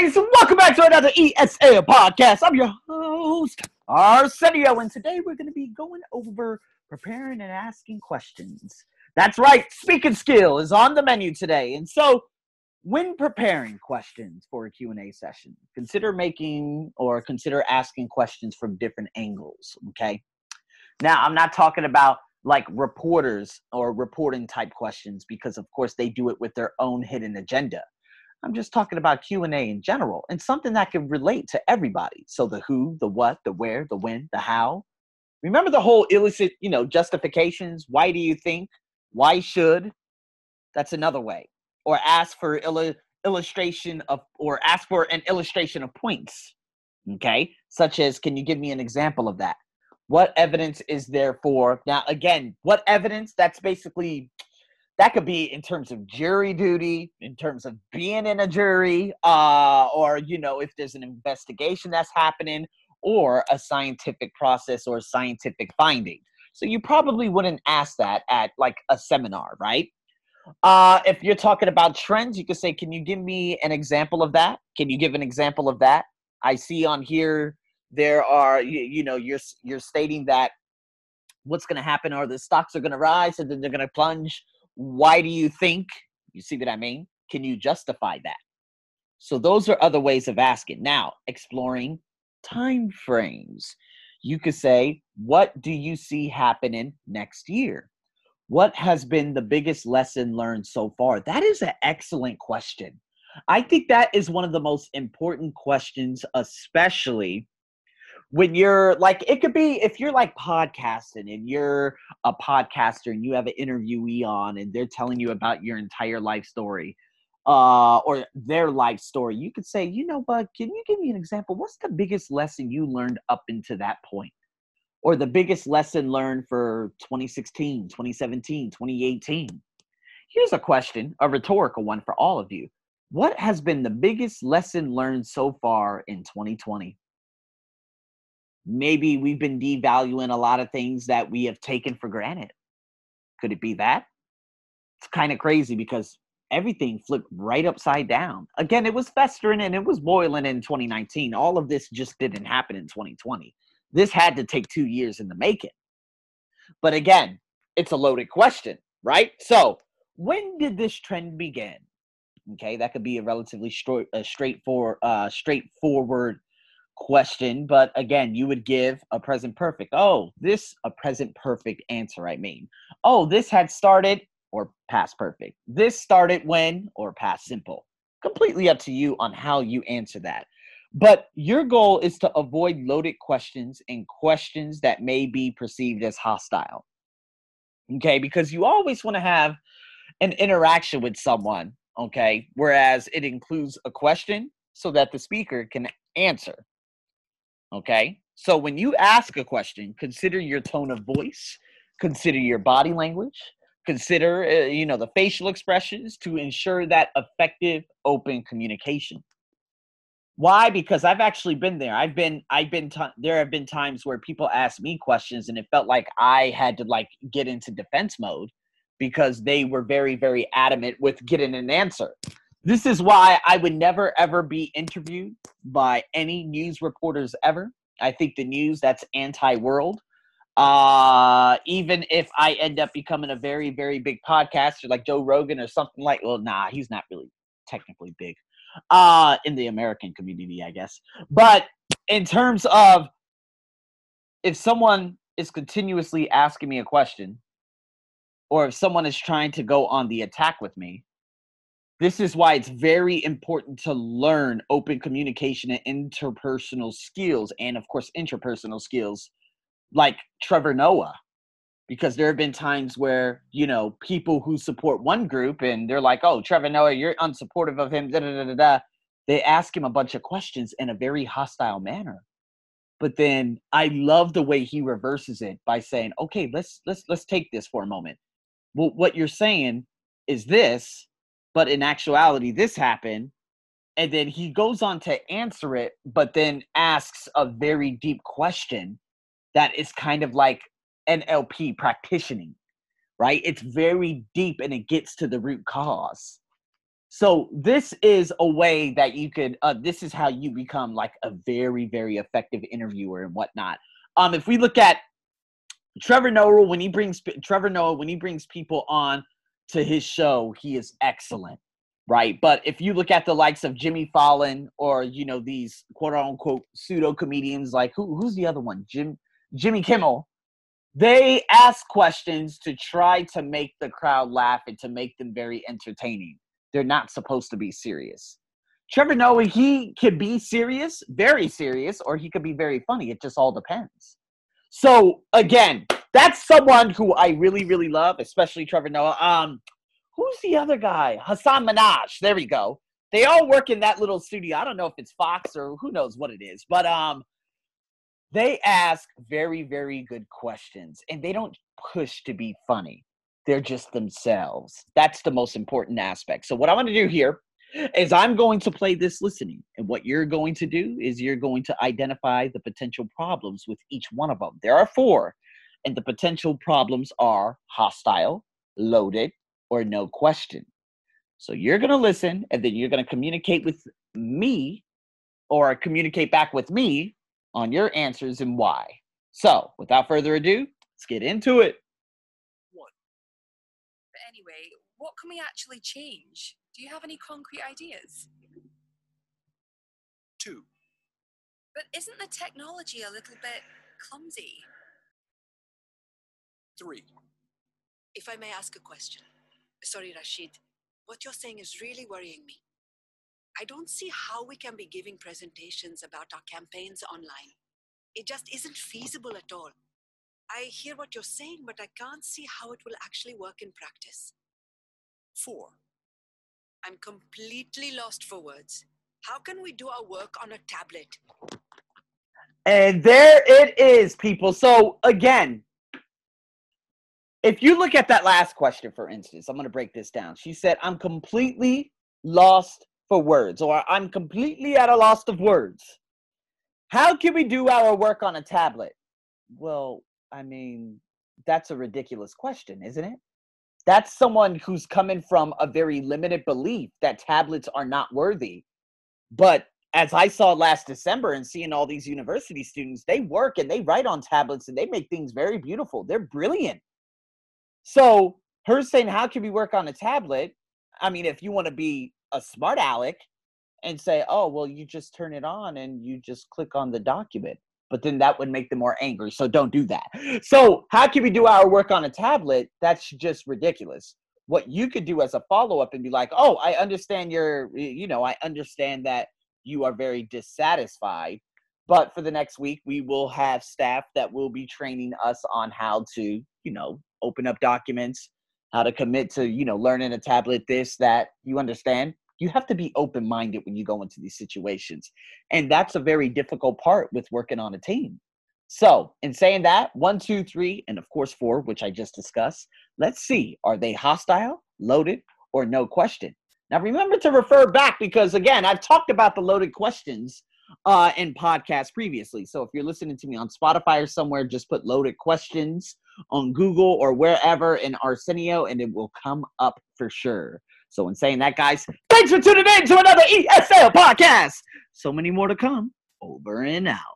guys? Welcome back to another ESL podcast. I'm your host, Arsenio, and today we're going to be going over preparing and asking questions. That's right, speaking skill is on the menu today. And so, when preparing questions for a Q&A session, consider making or consider asking questions from different angles, okay? Now, I'm not talking about like reporters or reporting type questions because of course they do it with their own hidden agenda I'm just talking about Q&A in general and something that can relate to everybody. So the who, the what, the where, the when, the how. Remember the whole illicit, you know, justifications. Why do you think? Why should? That's another way. Or ask for illu- illustration of, or ask for an illustration of points. Okay. Such as, can you give me an example of that? What evidence is there for? Now, again, what evidence? That's basically that could be in terms of jury duty in terms of being in a jury uh, or you know if there's an investigation that's happening or a scientific process or scientific finding. So you probably wouldn't ask that at like a seminar right? Uh, if you're talking about trends you could say can you give me an example of that? Can you give an example of that? I see on here there are you, you know you're you're stating that what's going to happen are the stocks are going to rise and then they're going to plunge why do you think? You see what I mean? Can you justify that? So those are other ways of asking. Now, exploring time frames. You could say, what do you see happening next year? What has been the biggest lesson learned so far? That is an excellent question. I think that is one of the most important questions, especially when you're like it could be if you're like podcasting and you're a podcaster and you have an interviewee on and they're telling you about your entire life story uh or their life story you could say you know but can you give me an example? What's the biggest lesson you learned up into that point? Or the biggest lesson learned for 2016 2017 2018 here's a question a rhetorical one for all of you. What has been the biggest lesson learned so far in 2020 maybe we've been devaluing a lot of things that we have taken for granted. Could it be that? It's kind of crazy because everything flipped right upside down. Again, it was festering and it was boiling in 2019. All of this just didn't happen in 2020. This had to take two years in the making. But again, it's a loaded question, right? So, when did this trend begin? Okay, that could be a relatively straight, a straightforward, uh, straightforward question, but again, you would give a present perfect. Oh, this a present perfect answer, I mean. Oh, this had started or past perfect. This started when or past simple. Completely up to you on how you answer that. But your goal is to avoid loaded questions and questions that may be perceived as hostile. Okay, because you always want to have an interaction with someone, okay? Whereas it includes a question so that the speaker can answer. Okay. So when you ask a question, consider your tone of voice, consider your body language, consider uh, you know the facial expressions to ensure that effective open communication. Why? Because I've actually been there. I've been I've been t- there have been times where people ask me questions and it felt like I had to like get into defense mode because they were very very adamant with getting an answer. This is why I would never ever be interviewed by any news reporters ever. I think the news that's anti-world. Uh, even if I end up becoming a very very big podcaster like Joe Rogan or something like, well, nah, he's not really technically big. Uh, in the American community, I guess. But in terms of if someone is continuously asking me a question, or if someone is trying to go on the attack with me, this is why it's very important to learn open communication and interpersonal skills, and of course, interpersonal skills like Trevor Noah. Because there have been times where, you know, people who support one group and they're like, oh, Trevor Noah, you're unsupportive of him, da da da da da. They ask him a bunch of questions in a very hostile manner. But then I love the way he reverses it by saying, okay, let's let's let's take this for a moment. Well, what you're saying is this, but in actuality this happened and then he goes on to answer it but then asks a very deep question that is kind of like nlp practicing right it's very deep and it gets to the root cause So this is a way that you could. Uh, this is how you become like a very, very effective interviewer and whatnot. Um, if we look at Trevor Noah when he brings Trevor Noah when he brings people on to his show, he is excellent, right? But if you look at the likes of Jimmy Fallon or you know these quote unquote pseudo comedians like who who's the other one, Jim Jimmy Kimmel, they ask questions to try to make the crowd laugh and to make them very entertaining. They're not supposed to be serious. Trevor Noah, he could be serious, very serious, or he could be very funny. It just all depends. So again, that's someone who I really, really love, especially Trevor Noah. Um, who's the other guy? Hasan Minhaj. There we go. They all work in that little studio. I don't know if it's Fox or who knows what it is, but um, they ask very, very good questions, and they don't push to be funny. They're just themselves. That's the most important aspect. So what I'm going to do here is I'm going to play this listening. And what you're going to do is you're going to identify the potential problems with each one of them. There are four, and the potential problems are hostile, loaded, or no question. So you're going to listen, and then you're going to communicate with me or communicate back with me on your answers and why. So without further ado, let's get into it. One. But anyway, what can we actually change? Do you have any concrete ideas? Two. But isn't the technology a little bit clumsy? Three. If I may ask a question. Sorry, Rashid. What you're saying is really worrying me. I don't see how we can be giving presentations about our campaigns online. It just isn't feasible at all. I hear what you're saying, but I can't see how it will actually work in practice. Four. I'm completely lost for words. How can we do our work on a tablet? And there it is, people. So, again, if you look at that last question, for instance, I'm going to break this down. She said, I'm completely lost for words, or I'm completely at a loss of words. How can we do our work on a tablet? Well, I mean, that's a ridiculous question, isn't it? that's someone who's coming from a very limited belief that tablets are not worthy. But as I saw last December and seeing all these university students, they work and they write on tablets and they make things very beautiful. They're brilliant. So her saying, How can we work on a tablet? I mean, if you want to be a smart aleck and say, Oh, well, you just turn it on and you just click on the document but then that would make them more angry. So don't do that. So, how can we do our work on a tablet? That's just ridiculous. What you could do as a follow up and be like, oh, I understand your, you know, I understand that you are very dissatisfied. But for the next week, we will have staff that will be training us on how to, you know, open up documents, how to commit to, you know, learning a tablet, this, that. You understand? you have to be open minded when you go into these situations. And that's a very difficult part with working on a team. So, in saying that, one, two, three, and of course, four, which I just discussed, let's see are they hostile, loaded, or no question? Now, remember to refer back because, again, I've talked about the loaded questions uh, in podcasts previously. So, if you're listening to me on Spotify or somewhere, just put loaded questions on Google or wherever in Arsenio, and it will come up for sure. So, in saying that, guys, thanks for tuning in to another ESL podcast. So many more to come. Over and out.